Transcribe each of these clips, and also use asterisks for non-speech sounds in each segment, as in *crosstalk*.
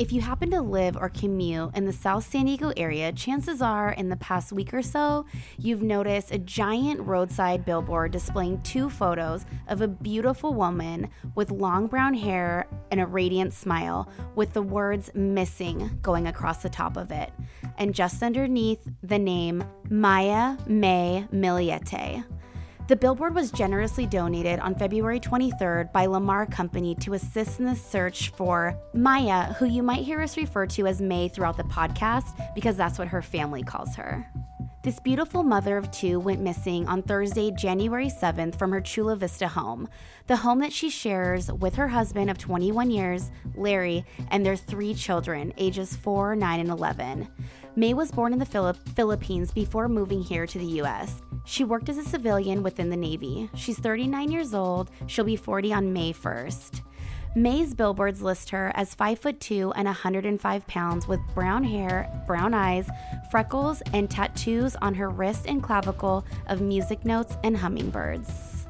If you happen to live or commute in the South San Diego area, chances are in the past week or so, you've noticed a giant roadside billboard displaying two photos of a beautiful woman with long brown hair and a radiant smile, with the words missing going across the top of it, and just underneath the name Maya May Millete. The billboard was generously donated on February 23rd by Lamar Company to assist in the search for Maya, who you might hear us refer to as May throughout the podcast because that's what her family calls her. This beautiful mother of two went missing on Thursday, January 7th, from her Chula Vista home, the home that she shares with her husband of 21 years, Larry, and their three children, ages 4, 9, and 11. May was born in the Philippines before moving here to the US. She worked as a civilian within the Navy. She's 39 years old. She'll be 40 on May 1st. May's billboards list her as 5 foot 2 and 105 pounds with brown hair, brown eyes, freckles, and tattoos on her wrist and clavicle of music notes and hummingbirds.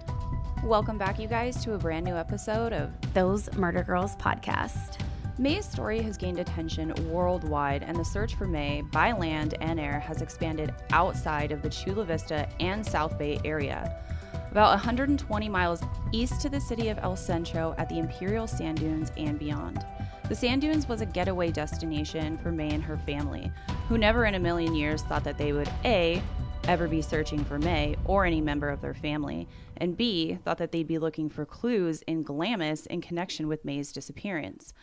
Welcome back, you guys, to a brand new episode of Those Murder Girls podcast. May's story has gained attention worldwide, and the search for May by land and air has expanded outside of the Chula Vista and South Bay area. About 120 miles east to the city of El Centro at the Imperial Sand Dunes and beyond. The Sand Dunes was a getaway destination for May and her family, who never in a million years thought that they would A, ever be searching for May or any member of their family, and B, thought that they'd be looking for clues in Glamis in connection with May's disappearance.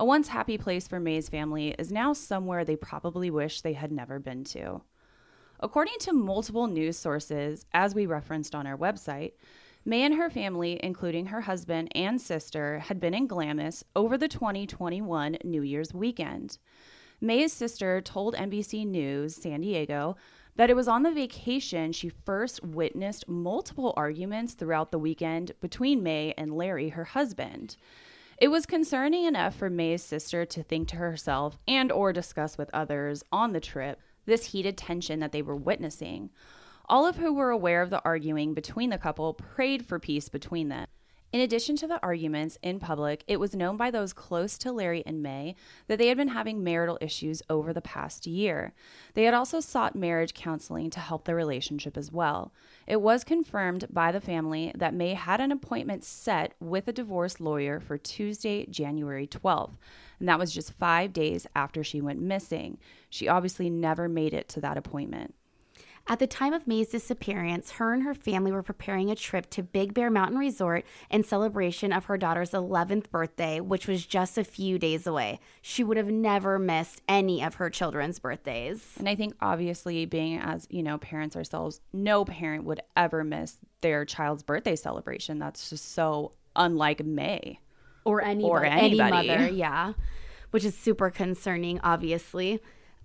A once happy place for May's family is now somewhere they probably wish they had never been to. According to multiple news sources, as we referenced on our website, May and her family, including her husband and sister, had been in Glamis over the 2021 New Year's weekend. May's sister told NBC News San Diego that it was on the vacation she first witnessed multiple arguments throughout the weekend between May and Larry, her husband. It was concerning enough for May's sister to think to herself and or discuss with others on the trip this heated tension that they were witnessing. All of who were aware of the arguing between the couple prayed for peace between them. In addition to the arguments in public, it was known by those close to Larry and May that they had been having marital issues over the past year. They had also sought marriage counseling to help their relationship as well. It was confirmed by the family that May had an appointment set with a divorce lawyer for Tuesday, January 12th, and that was just five days after she went missing. She obviously never made it to that appointment. At the time of May's disappearance, her and her family were preparing a trip to Big Bear Mountain Resort in celebration of her daughter's 11th birthday, which was just a few days away. She would have never missed any of her children's birthdays. And I think obviously being as, you know, parents ourselves, no parent would ever miss their child's birthday celebration. That's just so unlike May or anybody, or anybody. any mother, yeah. Which is super concerning, obviously.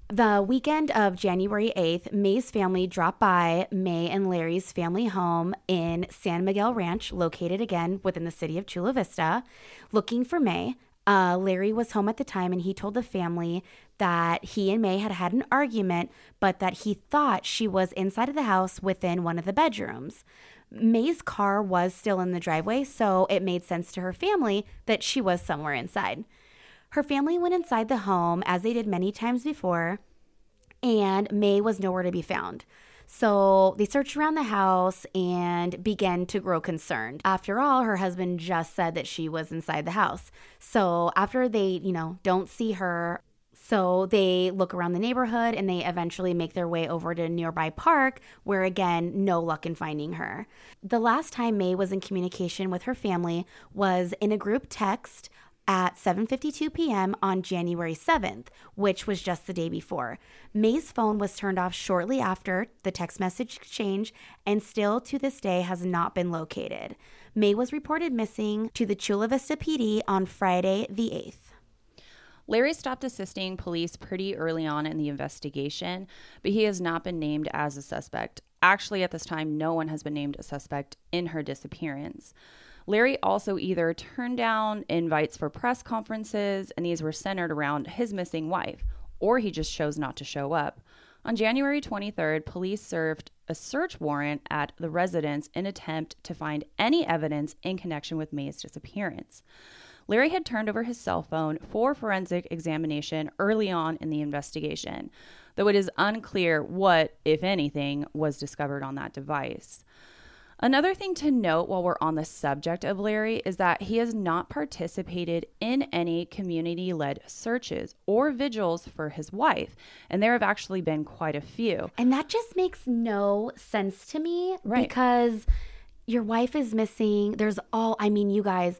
The weekend of January 8th, May's family dropped by May and Larry's family home in San Miguel Ranch, located again within the city of Chula Vista, looking for May. Uh, Larry was home at the time and he told the family that he and May had had an argument, but that he thought she was inside of the house within one of the bedrooms. May's car was still in the driveway, so it made sense to her family that she was somewhere inside. Her family went inside the home, as they did many times before, and May was nowhere to be found. So they searched around the house and began to grow concerned. After all, her husband just said that she was inside the house. So after they, you know, don't see her, so they look around the neighborhood and they eventually make their way over to a nearby park where again, no luck in finding her. The last time May was in communication with her family was in a group text at 7:52 p.m. on January 7th, which was just the day before. May's phone was turned off shortly after the text message exchange and still to this day has not been located. May was reported missing to the Chula Vista PD on Friday the 8th. Larry stopped assisting police pretty early on in the investigation, but he has not been named as a suspect. Actually, at this time, no one has been named a suspect in her disappearance. Larry also either turned down invites for press conferences, and these were centered around his missing wife, or he just chose not to show up. On January 23rd, police served a search warrant at the residence in attempt to find any evidence in connection with May's disappearance. Larry had turned over his cell phone for forensic examination early on in the investigation, though it is unclear what, if anything, was discovered on that device. Another thing to note while we're on the subject of Larry is that he has not participated in any community led searches or vigils for his wife. And there have actually been quite a few. And that just makes no sense to me right. because your wife is missing. There's all, I mean, you guys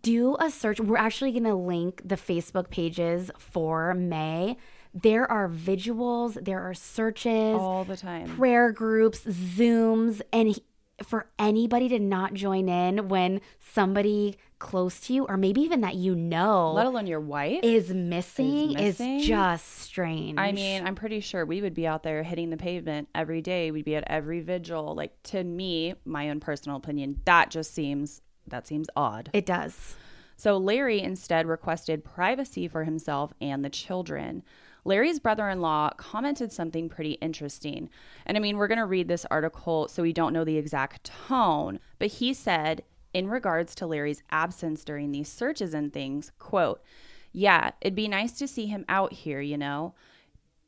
do a search. We're actually going to link the Facebook pages for May there are visuals, there are searches all the time, prayer groups, Zooms, and he, for anybody to not join in when somebody close to you or maybe even that you know let alone your wife is missing is, missing. is just strange. I mean i'm pretty sure we would be out there hitting the pavement every day. We'd be at every vigil. Like to me my own personal opinion that just seems that seems odd. It does. So larry instead requested privacy for himself and the children Larry's brother in law commented something pretty interesting. And I mean, we're going to read this article so we don't know the exact tone, but he said, in regards to Larry's absence during these searches and things, quote, yeah, it'd be nice to see him out here, you know,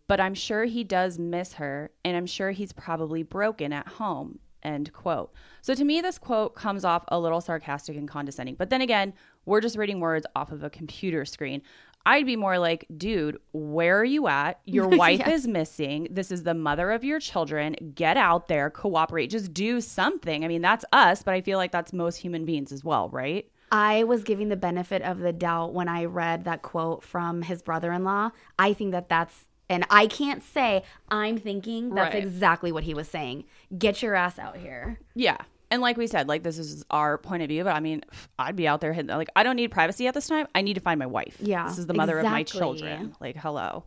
but I'm sure he does miss her, and I'm sure he's probably broken at home. End quote. So to me, this quote comes off a little sarcastic and condescending. But then again, we're just reading words off of a computer screen. I'd be more like, dude, where are you at? Your *laughs* wife yes. is missing. This is the mother of your children. Get out there, cooperate, just do something. I mean, that's us, but I feel like that's most human beings as well, right? I was giving the benefit of the doubt when I read that quote from his brother in law. I think that that's, and I can't say I'm thinking that's right. exactly what he was saying. Get your ass out here. Yeah and like we said, like this is our point of view, but I mean, I'd be out there hitting like I don't need privacy at this time. I need to find my wife. Yeah. This is the mother exactly. of my children. Like, hello.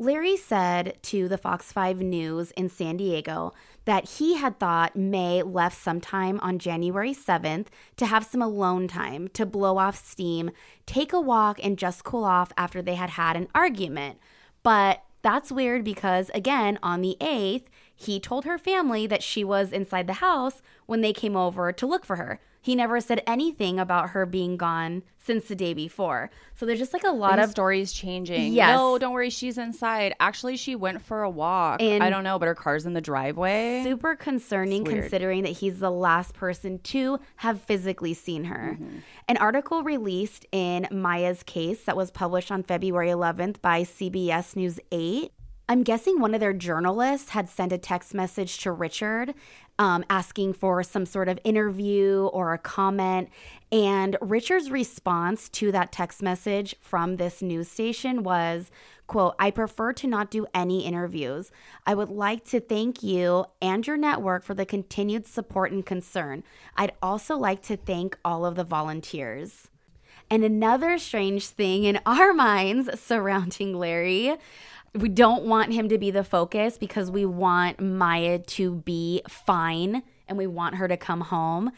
Larry said to the Fox 5 News in San Diego that he had thought May left sometime on January 7th to have some alone time, to blow off steam, take a walk, and just cool off after they had had an argument. But that's weird because, again, on the 8th, he told her family that she was inside the house when they came over to look for her. He never said anything about her being gone since the day before. So there's just like a lot of stories changing. Yes. No, don't worry, she's inside. Actually, she went for a walk. And I don't know, but her car's in the driveway. Super concerning considering that he's the last person to have physically seen her. Mm-hmm. An article released in Maya's case that was published on February 11th by CBS News 8 I'm guessing one of their journalists had sent a text message to Richard um, asking for some sort of interview or a comment. And Richard's response to that text message from this news station was, quote, I prefer to not do any interviews. I would like to thank you and your network for the continued support and concern. I'd also like to thank all of the volunteers. And another strange thing in our *laughs* minds surrounding Larry we don't want him to be the focus because we want Maya to be fine and we want her to come home.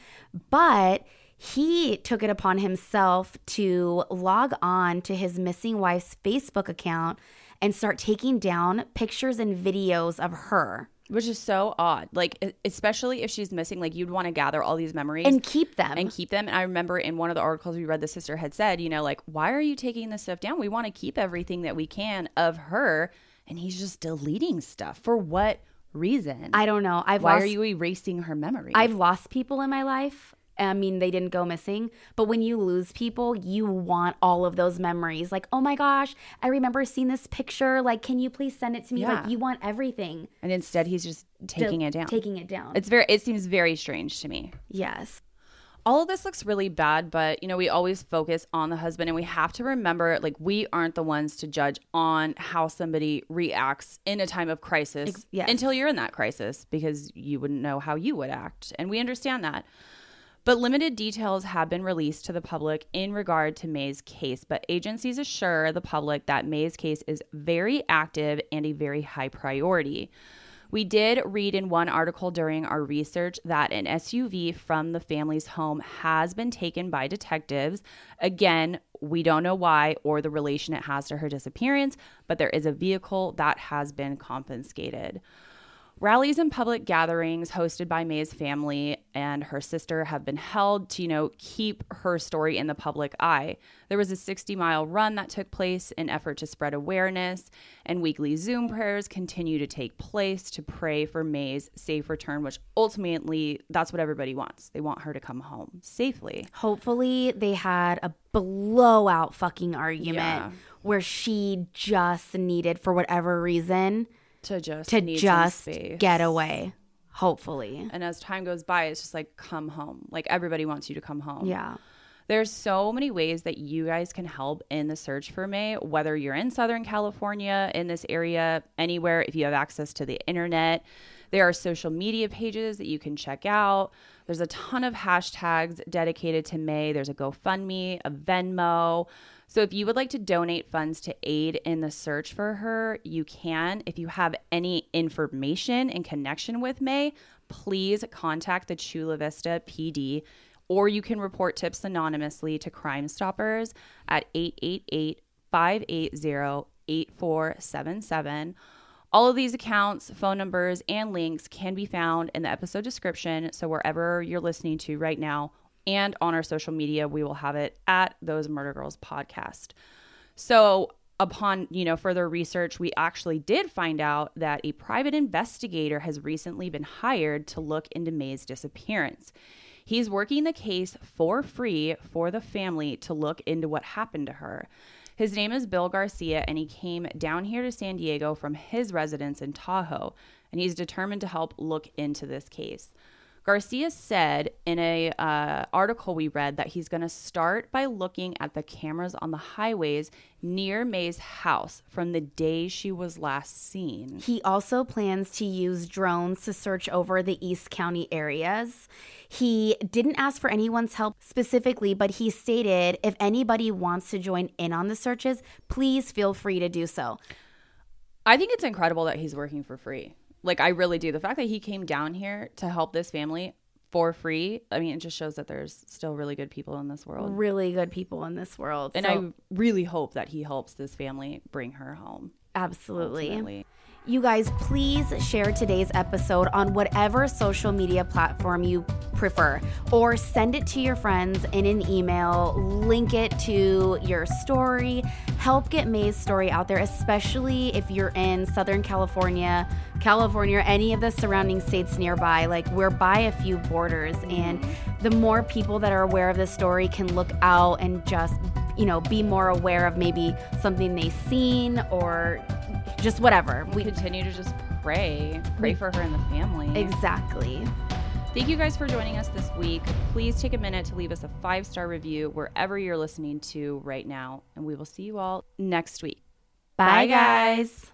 But he took it upon himself to log on to his missing wife's Facebook account and start taking down pictures and videos of her which is so odd. Like especially if she's missing, like you'd want to gather all these memories and keep them and keep them. And I remember in one of the articles we read, the sister had said, you know, like why are you taking this stuff down? We want to keep everything that we can of her, and he's just deleting stuff for what reason? I don't know. I've why lost, are you erasing her memory? I've lost people in my life I mean, they didn't go missing, but when you lose people, you want all of those memories. Like, oh my gosh, I remember seeing this picture. Like, can you please send it to me? Yeah. Like, you want everything. And instead, he's just taking it down. Taking it down. It's very. It seems very strange to me. Yes. All of this looks really bad, but you know, we always focus on the husband and we have to remember like we aren't the ones to judge on how somebody reacts in a time of crisis Ex- yes. until you're in that crisis because you wouldn't know how you would act. And we understand that. But limited details have been released to the public in regard to May's case, but agencies assure the public that May's case is very active and a very high priority. We did read in one article during our research that an SUV from the family's home has been taken by detectives. Again, we don't know why or the relation it has to her disappearance, but there is a vehicle that has been confiscated. Rallies and public gatherings hosted by May's family and her sister have been held to, you know, keep her story in the public eye. There was a 60 mile run that took place in effort to spread awareness, and weekly Zoom prayers continue to take place to pray for May's safe return, which ultimately that's what everybody wants. They want her to come home safely. Hopefully, they had a blowout fucking argument yeah. where she just needed, for whatever reason, to just to just get away hopefully and as time goes by it's just like come home like everybody wants you to come home yeah there's so many ways that you guys can help in the search for May, whether you're in Southern California, in this area, anywhere, if you have access to the internet. There are social media pages that you can check out. There's a ton of hashtags dedicated to May. There's a GoFundMe, a Venmo, so if you would like to donate funds to aid in the search for her, you can. If you have any information in connection with May, please contact the Chula Vista PD or you can report tips anonymously to Crime Stoppers at 888 580 8477. All of these accounts, phone numbers, and links can be found in the episode description. So, wherever you're listening to right now, and on our social media we will have it at those murder girls podcast. So upon you know further research we actually did find out that a private investigator has recently been hired to look into may's disappearance. He's working the case for free for the family to look into what happened to her. His name is bill garcia and he came down here to san diego from his residence in tahoe and he's determined to help look into this case Garcia said in a uh, article we read that he's going to start by looking at the cameras on the highways near May's house from the day she was last seen. He also plans to use drones to search over the East County areas. He didn't ask for anyone's help specifically, but he stated if anybody wants to join in on the searches, please feel free to do so. I think it's incredible that he's working for free. Like I really do. The fact that he came down here to help this family for free, I mean, it just shows that there's still really good people in this world. Really good people in this world. And so, I really hope that he helps this family bring her home. Absolutely. Ultimately. You guys, please share today's episode on whatever social media platform you prefer, or send it to your friends in an email, link it to your story. Help get May's story out there, especially if you're in Southern California, California, or any of the surrounding states nearby. Like, we're by a few borders, mm-hmm. and the more people that are aware of this story can look out and just, you know, be more aware of maybe something they've seen or just whatever. We continue to just pray, pray for her and the family. Exactly. Thank you guys for joining us this week. Please take a minute to leave us a five star review wherever you're listening to right now, and we will see you all next week. Bye, Bye guys.